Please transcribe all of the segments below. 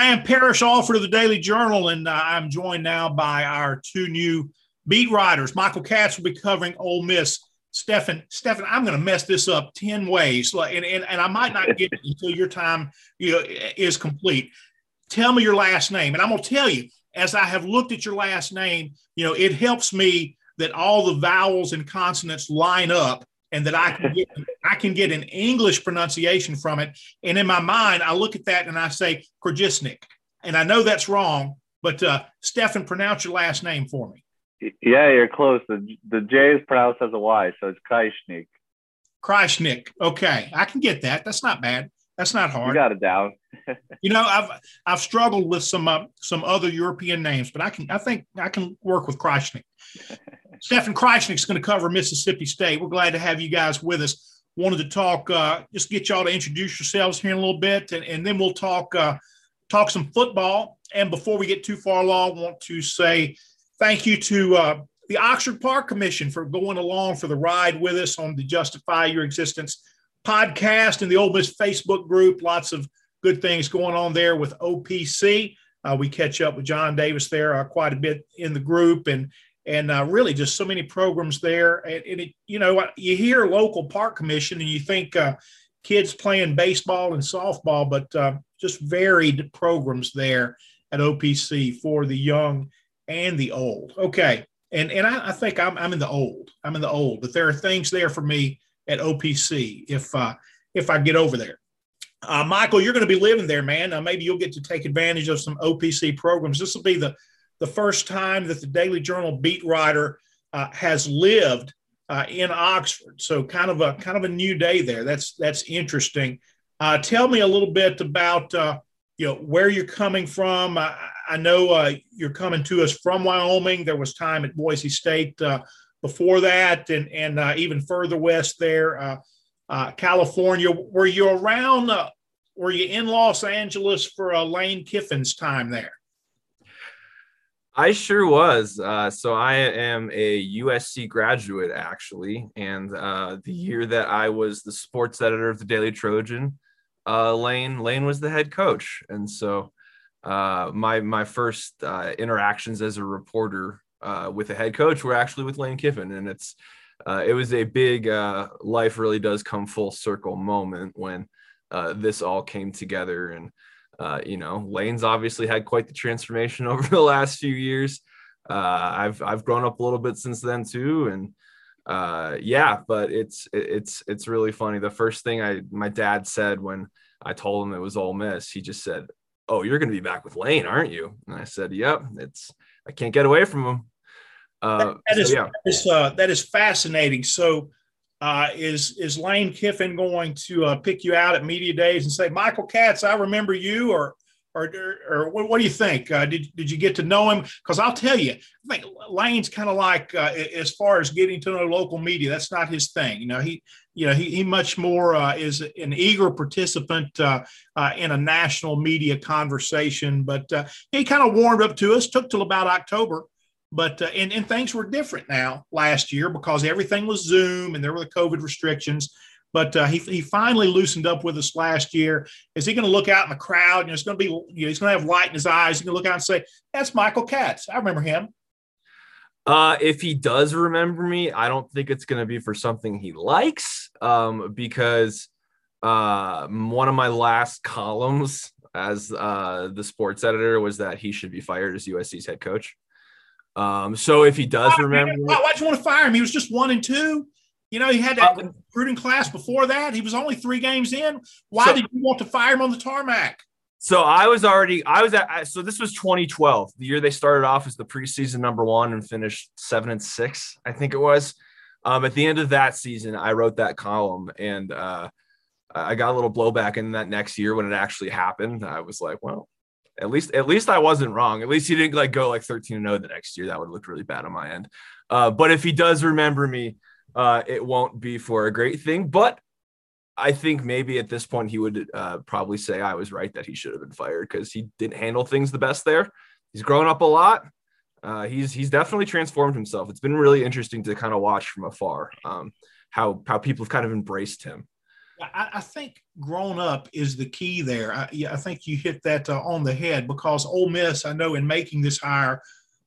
I am Parrish Alford of the Daily Journal, and uh, I'm joined now by our two new beat writers. Michael Katz will be covering Ole Miss. Stefan, Stefan, I'm going to mess this up 10 ways, and, and, and I might not get it until your time you know, is complete. Tell me your last name, and I'm going to tell you, as I have looked at your last name, you know, it helps me that all the vowels and consonants line up and that I can get I can get an English pronunciation from it. And in my mind, I look at that and I say Krajisnik. And I know that's wrong, but uh, Stefan, pronounce your last name for me. Yeah, you're close. The, the J is pronounced as a Y, so it's Krajisnik. Krajisnik. Okay, I can get that. That's not bad. That's not hard. You got it down. you know, I've I've struggled with some uh, some other European names, but I can I think I can work with Krajisnik. Stefan Krajisnik is going to cover Mississippi State. We're glad to have you guys with us. Wanted to talk, uh, just get y'all to introduce yourselves here in a little bit, and, and then we'll talk uh, talk some football. And before we get too far along, I want to say thank you to uh, the Oxford Park Commission for going along for the ride with us on the Justify Your Existence podcast and the Ole Miss Facebook group. Lots of good things going on there with OPC. Uh, we catch up with John Davis there uh, quite a bit in the group, and and uh, really just so many programs there. And, and, it, you know, you hear local park commission and you think uh, kids playing baseball and softball, but uh, just varied programs there at OPC for the young and the old. Okay. And, and I, I think I'm, I'm in the old. I'm in the old, but there are things there for me at OPC if uh, if I get over there. Uh, Michael, you're going to be living there, man. Maybe you'll get to take advantage of some OPC programs. This will be the the first time that the Daily Journal beat writer uh, has lived uh, in Oxford. So kind of a kind of a new day there. That's that's interesting. Uh, tell me a little bit about uh, you know where you're coming from. I, I know uh, you're coming to us from Wyoming. There was time at Boise State uh, before that, and and even further west there, California. Were you around? were you in Los Angeles for Lane Kiffin's time there? I sure was. Uh, so I am a USC graduate, actually, and uh, the year that I was the sports editor of the Daily Trojan, uh, Lane Lane was the head coach, and so uh, my my first uh, interactions as a reporter uh, with a head coach were actually with Lane Kiffin, and it's it was a big life really does come full circle moment when this all came together and uh, you know, Lane's obviously had quite the transformation over the last few years. Uh, I've I've grown up a little bit since then too, and uh, yeah, but it's it's it's really funny. The first thing I my dad said when I told him it was Ole Miss, he just said, "Oh, you're going to be back with Lane, aren't you?" And I said, "Yep, it's I can't get away from him." Uh, that, that so, yeah. that is uh, that is fascinating. So uh, is is Lane Kiffin going to uh, pick you out at media days and say, Michael Katz, I remember you, or or, or, what, what do you think? Uh, did did you get to know him? Because I'll tell you, I think Lane's kind of like uh, as far as getting to know local media, that's not his thing. You know, he you know he, he much more uh, is an eager participant uh, in a national media conversation. But he kind of warmed up to us. Took till about October but uh, and, and things were different now last year because everything was Zoom and there were the COVID restrictions. But uh, he, he finally loosened up with us last year. Is he going to look out in the crowd? You know, it's going to be, you know, he's going to have light in his eyes. He's going to look out and say, That's Michael Katz. I remember him. Uh, if he does remember me, I don't think it's going to be for something he likes um, because uh, one of my last columns as uh, the sports editor was that he should be fired as USC's head coach. Um, so if he does oh, remember, why, why'd you want to fire him? He was just one and two. You know, he had that uh, recruiting class before that. He was only three games in. Why so, did you want to fire him on the tarmac? So I was already, I was at, so this was 2012, the year they started off as the preseason number one and finished seven and six, I think it was. Um, at the end of that season, I wrote that column and uh, I got a little blowback in that next year when it actually happened. I was like, well, at least at least I wasn't wrong. At least he didn't like go like 13 and 0 the next year. That would look really bad on my end. Uh, but if he does remember me, uh, it won't be for a great thing. But I think maybe at this point he would uh, probably say I was right that he should have been fired because he didn't handle things the best there. He's grown up a lot. Uh, he's he's definitely transformed himself. It's been really interesting to kind of watch from afar um, how how people have kind of embraced him. I, I, think grown up is the key there. I, I think you hit that uh, on the head because Ole Miss, I know, in making this hire,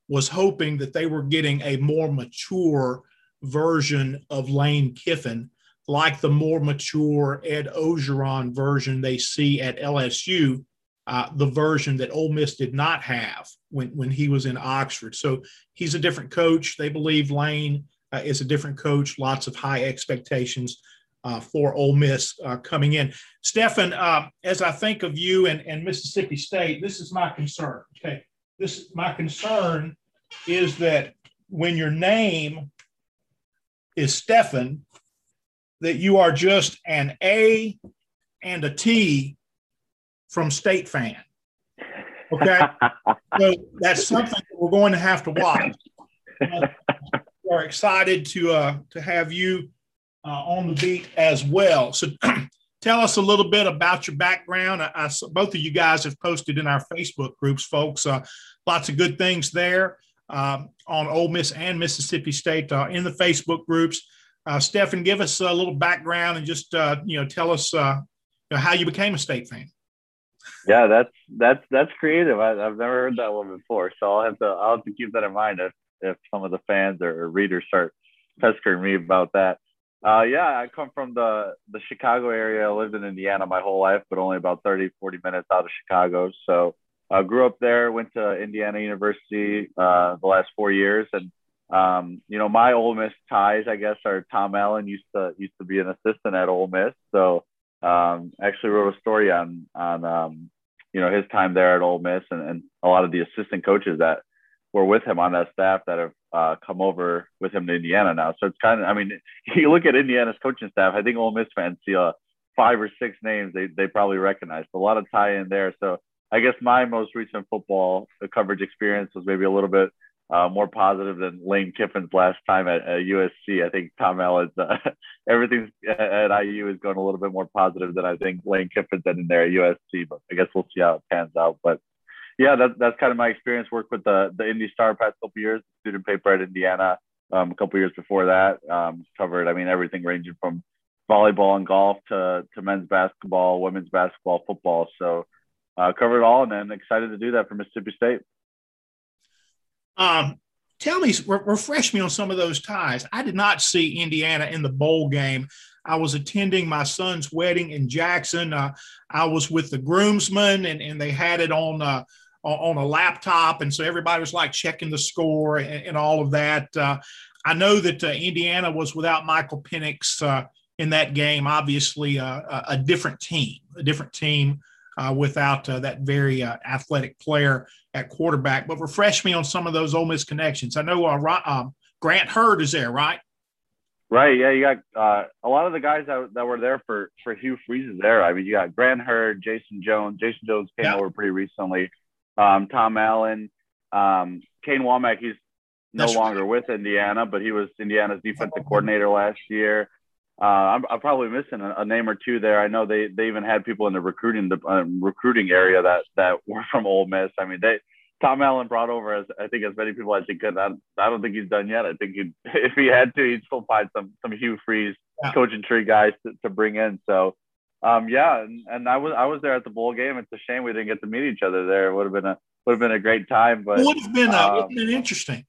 was hoping that they were getting a more mature version of Lane Kiffin, like the more mature Ed Orgeron version they see at LSU, uh, the version that Ole Miss did not have when, when he was in Oxford. So he's a different coach. They believe Lane uh, is a different coach, lots of high expectations uh, for Ole Miss uh, coming in. Stefan, uh, as I think of you and, and Mississippi State, this is my concern. Okay, this my concern is that when your name is Stefan, that you are just an A and a T from State fan. Okay, so that's something that we're going to have to watch. we are excited to uh, to have you uh, on the beat as well. So tell us a little bit about your background. I, I, both of you guys have posted in our Facebook groups, folks. Uh, lots of good things there um, on Ole Miss and Mississippi State uh, in the Facebook groups. Uh, Stefan, give us a little background and just uh, you know tell us uh, you know, how you became a state fan. Yeah, that's that's that's creative. I, have never heard that one before, so I'll have to I'll have to keep that in mind if if some of the fans or readers start pestering me about that. Uh, yeah, I come from the the Chicago area. I lived in Indiana my whole life, but only about 30, 40 minutes out of Chicago. So I uh, grew up there, went to Indiana University uh, the last four years, and um, you know my Ole Miss ties, I guess, are Tom Allen used to used to be an assistant at Ole Miss, so um, actually wrote a story on on um, you know his time there at Ole Miss and, and a lot of the assistant coaches that were with him on that staff that have uh, come over with him to Indiana now. So it's kind of, I mean, you look at Indiana's coaching staff. I think Ole Miss fans see a five or six names they they probably recognize. a lot of tie in there. So I guess my most recent football coverage experience was maybe a little bit uh, more positive than Lane Kiffin's last time at, at USC. I think Tom Allen's uh, everything at IU is going a little bit more positive than I think Lane Kiffin's in there at USC. But I guess we'll see how it pans out. But yeah, that, that's kind of my experience. Worked with the the Indy Star past couple years, student paper at Indiana. Um, a couple years before that, um, covered. I mean, everything ranging from volleyball and golf to to men's basketball, women's basketball, football. So uh, covered it all, and then excited to do that for Mississippi State. Um, tell me, refresh me on some of those ties. I did not see Indiana in the bowl game. I was attending my son's wedding in Jackson. Uh, I was with the groomsmen, and, and they had it on uh, on a laptop, and so everybody was like checking the score and, and all of that. Uh, I know that uh, Indiana was without Michael Penix uh, in that game. Obviously, uh, a different team, a different team uh, without uh, that very athletic player at quarterback. But refresh me on some of those Ole Miss connections. I know um, Grant Heard is there, right? Right. Yeah, you got a lot of the guys that, that were there for for Hugh Freeze is there. I mean, you got Grant Heard, Jason Jones. Jason Jones came over pretty recently um, Tom Allen, um, Kane Wommack. He's no That's longer right. with Indiana, but he was Indiana's defensive coordinator last year. Uh, I'm, I'm, probably missing a, a, name or two there. I know they, they even had people in the recruiting the uh, recruiting area that that were from Ole Miss. I mean, they Tom Allen brought over as I think as many people as he could. I, I don't think he's done yet. I think if he had to, he'd still find some some Hugh Freeze yeah. coaching tree guys to, to bring in. So um, yeah, and, and I was I was there at the bowl game. It's a shame we didn't get to meet each other there. It would have been a would have been a great time. But would have been uh, um, would have been interesting.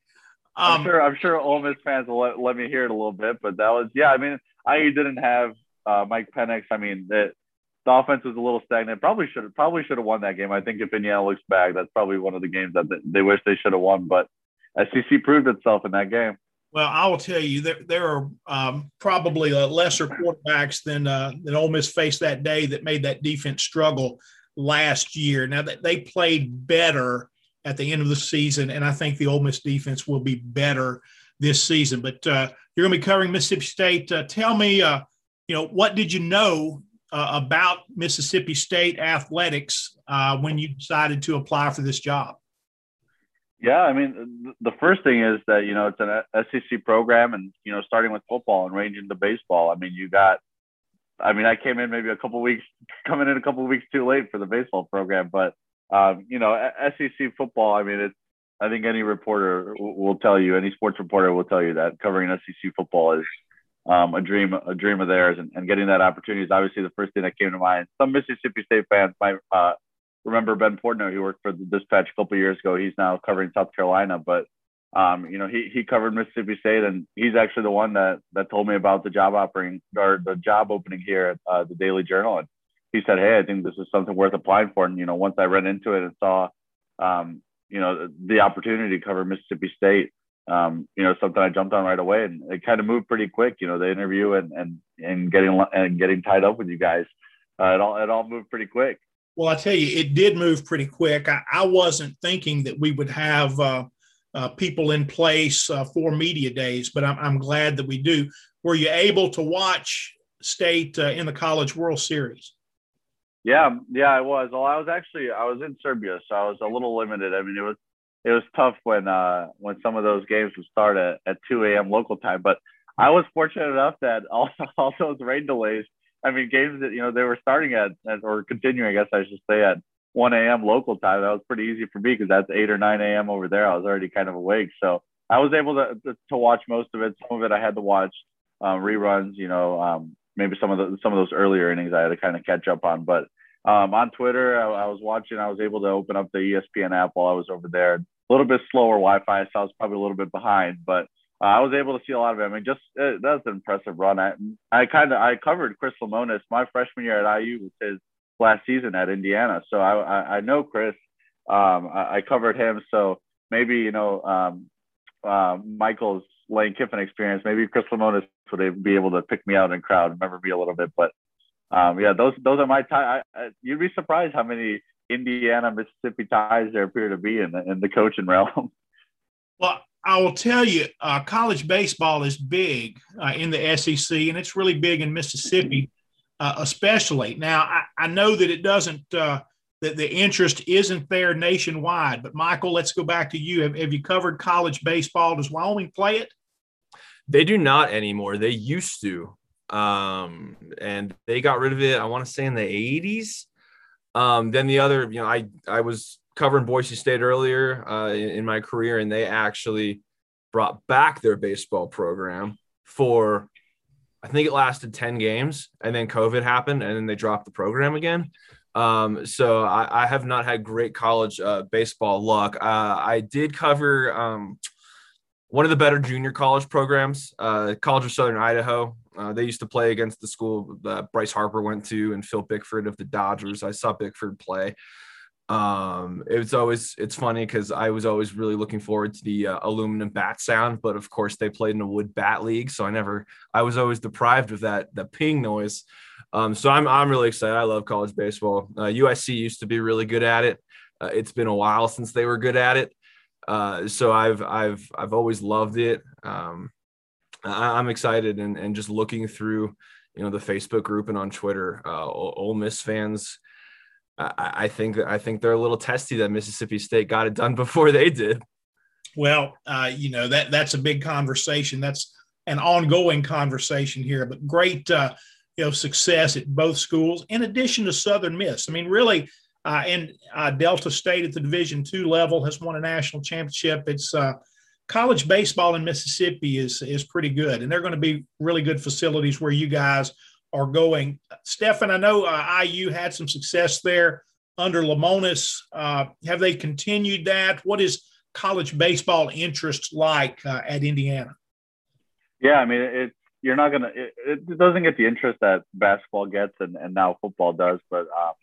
Um, I'm sure I'm sure Ole Miss fans will let, let me hear it a little bit, but that was yeah. I mean, I didn't have uh, Mike Penix. I mean, the, the offense was a little stagnant. Probably should probably should have won that game. I think if Indiana looks back, that's probably one of the games that they wish they should have won. But SEC proved itself in that game. Well, I will tell you there there are um, probably uh, lesser quarterbacks than uh, than Ole Miss faced that day that made that defense struggle last year. Now that they played better at the end of the season, and I think the Ole Miss defense will be better this season. But uh, you're going to be covering Mississippi State. Uh, tell me, uh, you know, what did you know uh, about Mississippi State athletics when you decided to apply for this job? Yeah, I mean, the first thing is that you know it's an SEC program, and you know, starting with football and ranging to baseball. I mean, you got. I mean, I came in maybe a couple weeks, coming in a couple weeks too late for the baseball program, but um, you know, SEC football. I mean, it's. I think any reporter will tell you, any sports reporter will tell you that covering SEC football is um, a dream a dream of theirs, and, and getting that opportunity is obviously the first thing that came to mind. Some Mississippi State fans might uh, remember Ben Portnoy, who worked for the Dispatch a couple years ago. He's now covering South Carolina, but um, you know, he he covered Mississippi State, and he's actually the one that that told me about the job offering or the job opening here at uh, the Daily Journal. And he said, "Hey, I think this is something worth applying for." And you know, once I read into it and saw, um, you know, the opportunity to cover Mississippi State, um, you know, something I jumped on right away, and it kind of moved pretty quick. You know, the interview and and and getting and getting tied up with you guys, uh, it all it all moved pretty quick. Well, I tell you, it did move pretty quick. I, I wasn't thinking that we would have. Uh, uh, people in place uh, for media days, but I'm, I'm, glad that we do. Were you able to watch State uh, in the College World Series? Yeah, yeah, I was. Well, I was actually I was in Serbia, so I was a little limited. I mean, it was it was tough when uh, when some of those games would start at, at 2 a.m. local time, but I was fortunate enough that all, all those rain delays. I mean, games that you know they were starting at, at or continuing, I guess I should say, at 1 a.m. local time. That was pretty easy for me because that's 8 or 9 a.m. over there. I was already kind of awake. So I was able to, to, to watch most of it. Some of it I had to watch um, reruns, you know, um, maybe some of the, some of those earlier innings I had to kind of catch up on. But um, on Twitter, I, I, was watching, I was able to open up the ESPN app while I was over there. A little bit slower Wi-Fi, so I was probably a little bit behind, but uh, I was able to see a lot of it. I mean, just uh, that's an impressive run. I, I kind of I covered Chris Lemonis my freshman year at IU was his last season at Indiana. So I, I, I know Chris. Um, I, I, covered him. So maybe, you know, um, uh, Michael's Lane Kiffin experience, maybe Chris Lemonis would be able to pick me out in crowd, remember me a little bit. But um, yeah, those those are my ties. You'd be surprised how many Indiana Mississippi ties there appear to be in the, in the coaching realm. Well, I will tell you, uh, college baseball is big uh, in the SEC, and it's really big in Mississippi uh, especially. Now, I, I, know that it doesn't, uh, that the interest isn't there nationwide, but Michael, let's go back to you. Have, have you covered college baseball? Does Wyoming play it? They do not anymore. They used to. Um, and they got rid of it, I want to say in the 80s. Um, then the other, you know, I, I was covering Boise State earlier uh, in, in my career, and they actually brought back their baseball program for I think it lasted 10 games and then COVID happened and then they dropped the program again. Um, so I, I, have not had great college uh, baseball luck. Uh, I did cover um, one of the better junior college programs, uh, College of Southern Idaho. Uh, they used to play against the school that Bryce Harper went to and Phil Bickford of the Dodgers. I saw Bickford play um it's always it's funny because i was always really looking forward to the uh, aluminum bat sound but of course they played in a wood bat league so i never i was always deprived of that the ping noise. Um so i'm i'm really excited. I love college baseball. Uh, usc used to be really good at it. Uh, it's been a while since they were good at it. Uh so i've i've i've always loved it. Um I, i'm excited and and just looking through you know the facebook group and on twitter uh Ole Miss fans I, I think I think they're a little testy that Mississippi State got it done before they did. Well, uh, you know that that's a big conversation. That's an ongoing conversation here, but great, uh, you know, success at both schools. In addition to Southern Miss, I mean, really, uh, and uh, Delta State at the Division two level has won a national championship. It's uh, college baseball in Mississippi is is pretty good, and they're going to be really good facilities where you guys are going. Stefan, I know uh, IU had some success there under Lemonis. Uh, have they continued that? What is college baseball interest like uh, at Indiana? Yeah, I mean, it, you're not gonna. It, it, doesn't get the interest that basketball gets, and, and now football does. But um,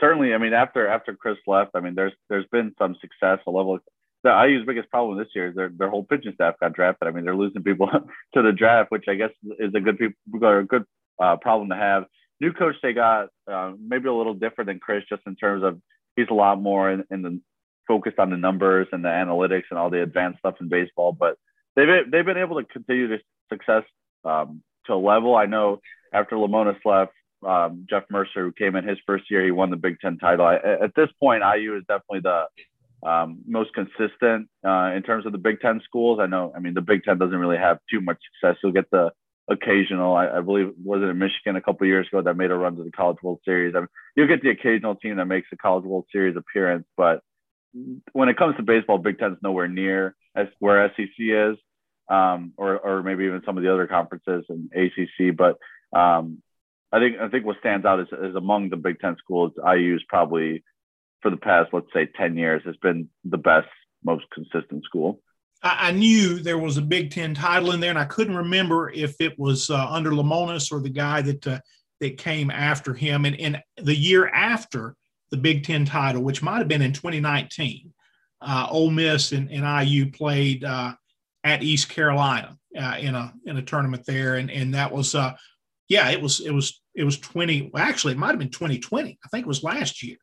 certainly, I mean, after after Chris left, I mean, there's there's been some success. A level the IU's biggest problem this year is their their whole pitching staff got drafted. I mean, they're losing people to the draft, which I guess is a good people a good uh, problem to have. New coach they got uh, maybe a little different than Chris, just in terms of he's a lot more in, in the focused on the numbers and the analytics and all the advanced stuff in baseball. But they've been, they've been able to continue this success um, to a level. I know after Lemonis left, um, Jeff Mercer, who came in his first year, he won the Big Ten title. I, at this point, IU is definitely the um, most consistent uh, in terms of the Big Ten schools. I know, I mean, the Big Ten doesn't really have too much success. You'll get the occasional. I, I believe was it in Michigan a couple years ago that made a run to the College World Series. I mean, you get the occasional team that makes a College World Series appearance, but when it comes to baseball, Big Ten's nowhere near as where SEC is. um, or or maybe even some of the other conferences and ACC. But um, I think I think what stands out is, is among the Big Ten schools, IU is probably for the past let's say ten years has been the best, most consistent school. I, knew there was a Big Ten title in there, and I couldn't remember if it was uh, under Lemonis or the guy that uh, that came after him. And, and the year after the Big Ten title, which might have been in 2019, uh, Ole Miss and, and IU played uh, at East Carolina uh, in a in a tournament there, and and that was uh, yeah, it was it was it was 20. Well, actually, it might have been 2020. I think it was last year.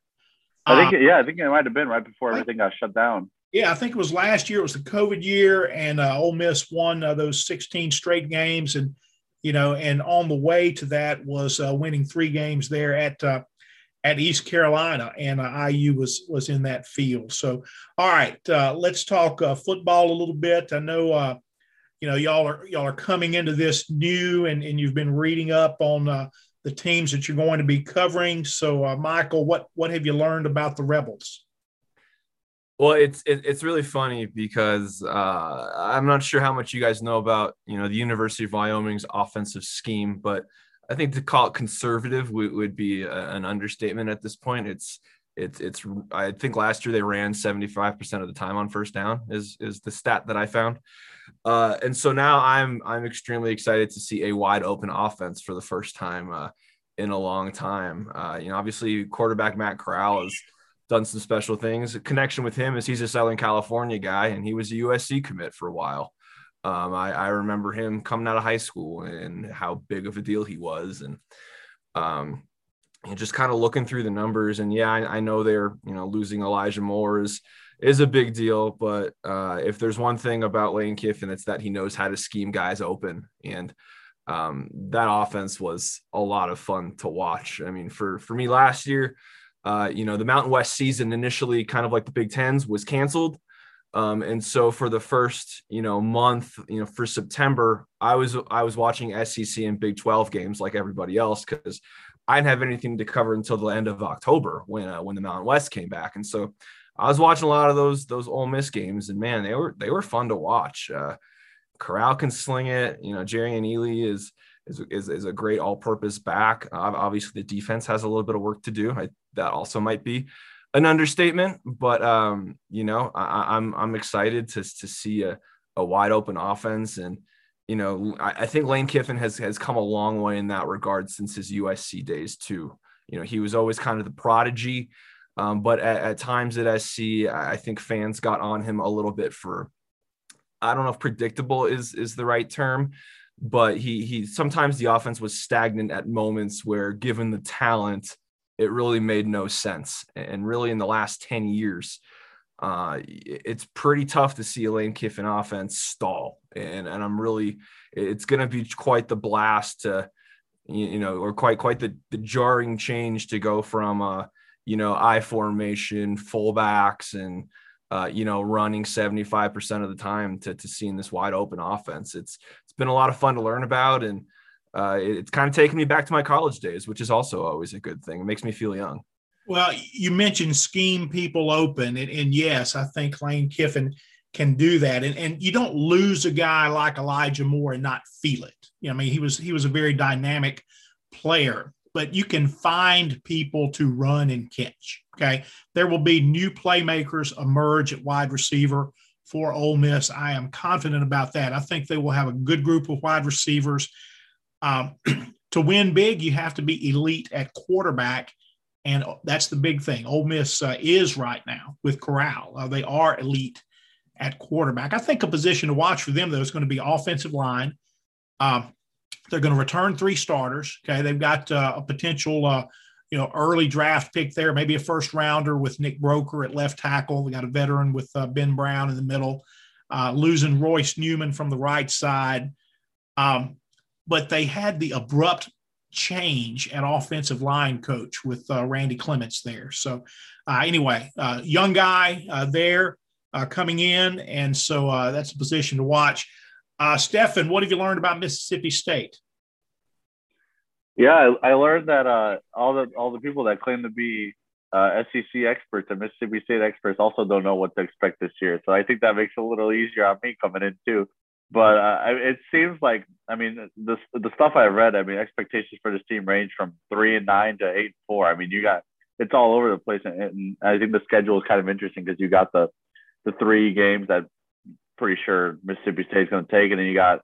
I think uh, yeah, I think it might have been right before everything got shut down. Yeah, I think it was last year. It was the COVID year, and uh, Ole Miss won uh, those 16 straight games, and you know, and on the way to that was uh, winning three games there at uh, at East Carolina, and uh, IU was was in that field. So, all right, uh, let's talk football a little bit. I know, you know, y'all are y'all are coming into this new, and and you've been reading up on the teams that you're going to be covering. So, Michael, what what have you learned about the Rebels? Well, it's it, it's really funny because I'm not sure how much you guys know about you know the University of Wyoming's offensive scheme, but I think to call it conservative would, would be a, an understatement at this point. It's it's it's I think last year they ran 75% of the time on first down is is the stat that I found. Uh, and so now I'm I'm extremely excited to see a wide open offense for the first time uh, in a long time. Uh, you know, obviously quarterback Matt Corral has done some special things. A connection with him is he's a Southern California guy and he was a USC commit for a while. Um, I, I, remember him coming out of high school and how big of a deal he was, and um, and just kind of looking through the numbers. And yeah, I, I, know they're you know losing Elijah Moore is is a big deal, but uh, if there's one thing about Lane Kiffin, it's that he knows how to scheme guys open, and um, that offense was a lot of fun to watch. I mean, for for me last year. Uh, you know, the Mountain West season initially, kind of like the Big Tens, was canceled um, and so for the first, you know, month, you know, for September, I was I was watching SEC and Big 12 games like everybody else because I didn't have anything to cover until the end of October when uh, when the Mountain West came back. And so I was watching a lot of those those Ole Miss games, and man, they were they were fun to watch. Uh, Corral can sling it. You know, Jerrion Ealy is is, is, is a great all-purpose back. Uh, obviously, the defense has a little bit of work to do. I, that also might be an understatement, but um, you know, I, am I'm, I'm excited to to see a, a wide open offense, and you know, I, I, think Lane Kiffin has has come a long way in that regard since his USC days too. You know, he was always kind of the prodigy, um, but at, at times at SC, I think fans got on him a little bit for, I don't know if predictable is is the right term, but he he sometimes the offense was stagnant at moments where, given the talent it really made no sense. And really, in the last 10 years, uh, it's pretty tough to see a Lane Kiffin offense stall. And, and I'm really, it's going to be quite the blast to, you know, or quite, quite the, the jarring change to go from, uh, you know, I formation, fullbacks, and, uh, you know, running 75% of the time to, to seeing this wide open offense. It's, it's been a lot of fun to learn about. And, uh, it, it's kind of taken me back to my college days, which is also always a good thing. It makes me feel young. Well, you mentioned scheme people open, and, and yes, I think Lane Kiffin can do that. And, and you don't lose a guy like Elijah Moore and not feel it. You know, I mean, he was he was a very dynamic player, but you can find people to run and catch. Okay, there will be new playmakers emerge at wide receiver for Ole Miss. I am confident about that. I think they will have a good group of wide receivers um, to win big, you have to be elite at quarterback. And that's the big thing. Ole Miss uh, is right now with Corral. Uh, they are elite at quarterback. I think a position to watch for them, though, is going to be offensive line. Um, they're going to return three starters. Okay. They've got uh, a potential, uh, you know, early draft pick there, maybe a first rounder with Nick Broeker at left tackle. We got a veteran with uh, Ben Brown in the middle, uh, losing Royce Newman from the right side. Um, but they had the abrupt change at offensive line coach with uh, Randy Clements there. So, uh, anyway, uh, young guy uh, there uh, coming in. And so uh, that's a position to watch. Stefan, what have you learned about Mississippi State? Yeah, I, I learned that all the all the people that claim to be SEC experts and Mississippi State experts also don't know what to expect this year. So I think that makes it a little easier on me coming in too. But uh, it seems like I mean the the stuff I read. I mean expectations for this team range from three and nine to eight and four. I mean you got it's all over the place, and, and I think the schedule is kind of interesting because you got the the three games that pretty sure Mississippi State's going to take, and then you got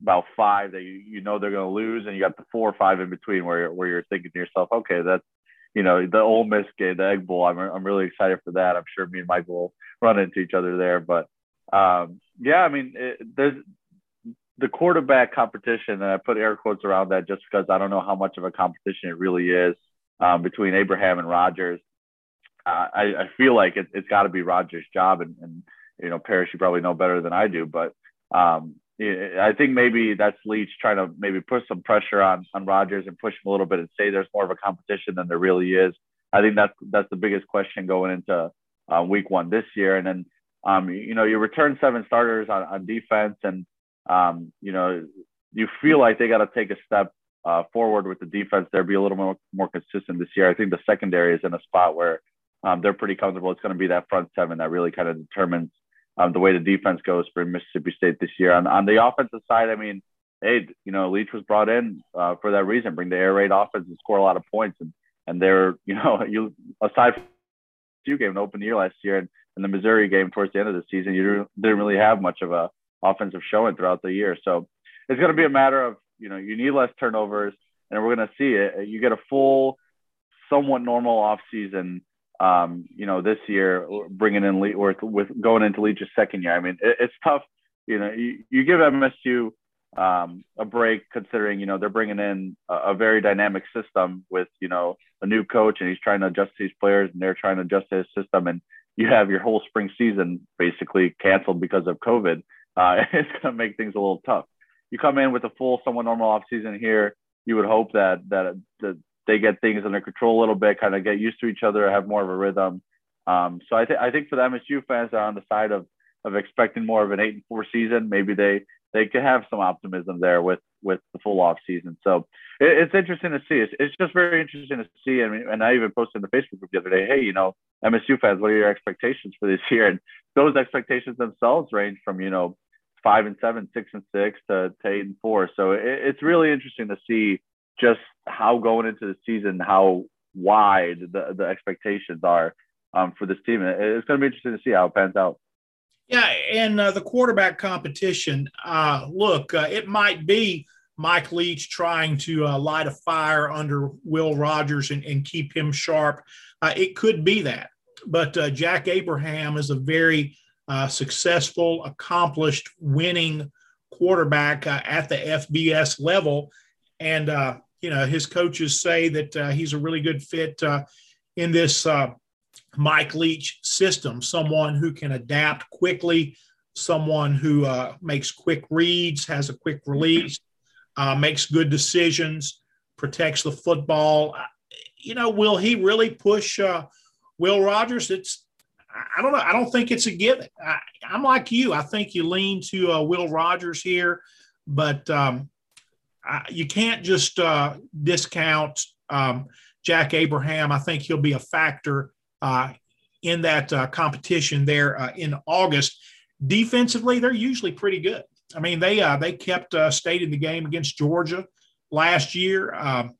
about five that you, you know they're going to lose, and you got the four or five in between where you're, where you're thinking to yourself, okay, that's you know the Ole Miss game, the Egg Bowl. I'm I'm really excited for that. I'm sure me and Mike will run into each other there, but um, yeah, I mean, it, there's the quarterback competition, and I put air quotes around that just because I don't know how much of a competition it really is um, between Abraham and Rogers. Uh, I, I feel like it, has got to be Rogers' job, and, and you know, Parrish, you probably know better than I do, but um, I think maybe that's Leach trying to maybe put some pressure on on Rogers and push him a little bit and say there's more of a competition than there really is. I think that's that's the biggest question going into uh, week one this year, and then um, you know, you return seven starters on, on defense, and um, you know, you feel like they got to take a step uh, forward with the defense there, be a little more more consistent this year. I think the secondary is in a spot where um, they're pretty comfortable. It's going to be that front seven that really kind of determines um, the way the defense goes for Mississippi State this year. On, on the offensive side, I mean, hey, you know, Leach was brought in uh, for that reason, bring the air raid offense and score a lot of points, and and they're you know you aside two game open year last year and in the Missouri game towards the end of the season, you didn't really have much of a offensive showing throughout the year. So it's going to be a matter of, you know, you need less turnovers, and we're going to see it. You get a full, somewhat normal off season. Um, you know, this year bringing in Le- or with going into Leach's second year. I mean, it, it's tough. You know, you, you give MSU um, a break considering you know they're bringing in a, a, very dynamic system with you know a new coach and he's trying to adjust these players and they're trying to adjust his system and you have your whole spring season basically canceled because of COVID, uh, it's going to make things a little tough. You come in with a full, somewhat normal off season here. You would hope that that that they get things under control a little bit, kind of get used to each other, have more of a rhythm. Um, so I think I think for the MSU fans are on the side of of expecting more of an eight and four season, maybe they they could have some optimism there with with the full off season. So it, it's interesting to see. It's, it's just very interesting to see. I mean, and I even posted in the Facebook group the other day, hey, you know, MSU fans, what are your expectations for this year? And those expectations themselves range from you know five and seven, six and six to, to eight and four. So it, it's really interesting to see just how going into the season, how wide the, the expectations are um, for this team. It's going to be interesting to see how it pans out. Yeah, and uh, the quarterback competition. Uh, look, uh, it might be Mike Leach trying to uh, light a fire under Will Rogers and, and keep him sharp. Uh, it could be that, but uh, Jack Abraham is a very successful, accomplished, winning quarterback at the FBS level, and you know his coaches say that he's a really good fit in this Mike Leach system, someone who can adapt quickly, someone who uh, makes quick reads, has a quick release, uh, makes good decisions, protects the football. Uh, you know, will he really push uh, Will Rogers? It's I don't know. I don't think it's a given. I, am like you. I think you lean to uh, Will Rogers here, but um, I, you can't just uh, discount um, Jack Abraham. I think he'll be a factor in that uh, competition there uh, in August. Defensively, they're usually pretty good. I mean, they uh, they kept uh, state in the game against Georgia last year. Um,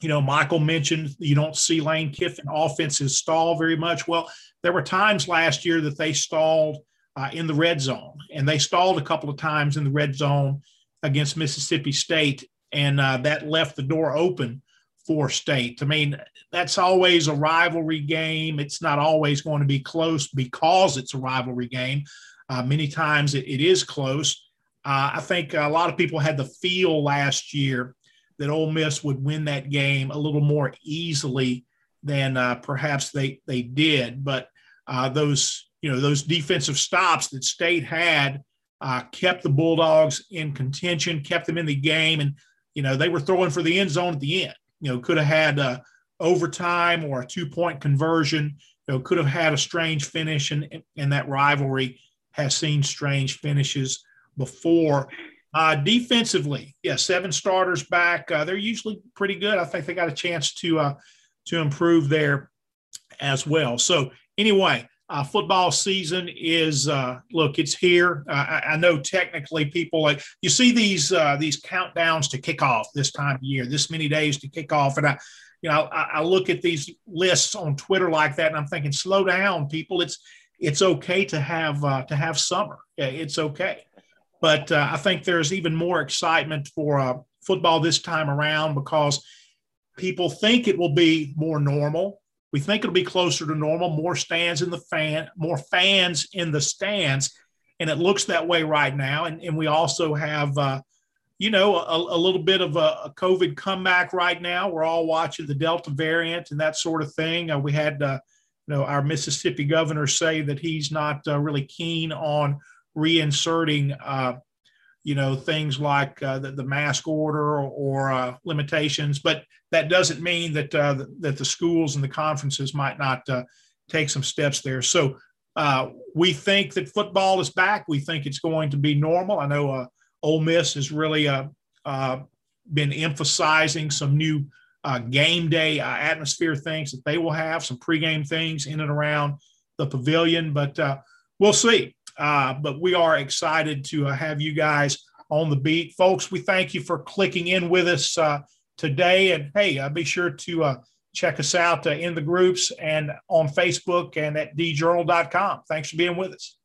you know, Michael mentioned you don't see Lane Kiffin offenses stall very much. Well, there were times last year that they stalled uh, in the red zone, and they stalled a couple of times in the red zone against Mississippi State, and uh, that left the door open for state. I mean, that's always a rivalry game. It's not always going to be close because it's a rivalry game. Uh, many times it, it is close. Uh, I think a lot of people had the feel last year that Ole Miss would win that game a little more easily than uh, perhaps they they did. But uh, those you know those defensive stops that State had uh, kept the Bulldogs in contention, kept them in the game, and you know they were throwing for the end zone at the end you know, could have had a overtime or a two point conversion, you know, could have had a strange finish, and, and that rivalry has seen strange finishes before. Uh, defensively, yeah, seven starters back. Uh, they're usually pretty good. I think they got a chance to uh, to improve there as well. So anyway, uh, football season is uh, look, it's here. Uh, I, I, know technically people like you see these uh, these countdowns to kick off this time of year, this many days to kick off, and I, you know, I, I, look at these lists on Twitter like that, and I'm thinking, slow down, people. It's it's okay to have uh, to have summer. It's okay, but uh, I think there's even more excitement for football this time around because people think it will be more normal we think it'll be closer to normal, more stands in the fan, more fans in the stands. And it looks that way right now. And, and we also have, uh, you know, a, a, little bit of a, a, COVID comeback right now. We're all watching the Delta variant and that sort of thing. Uh, we had, uh, you know, our Mississippi governor say that he's not uh, really keen on reinserting uh, you know things like uh, the, the, mask order or, or uh, limitations but that doesn't mean that uh, that the schools and the conferences might not uh, take some steps there. So uh, we think that football is back. We think it's going to be normal. I know uh, Ole Miss has really been emphasizing some new game day atmosphere things that they will have some pregame things in and around the pavilion but we'll see uh, but we are excited to uh, have you guys on the beat. Folks, we thank you for clicking in with us uh, today. And hey, uh, be sure to uh, check us out in the groups and on Facebook and at djournal.com. Thanks for being with us.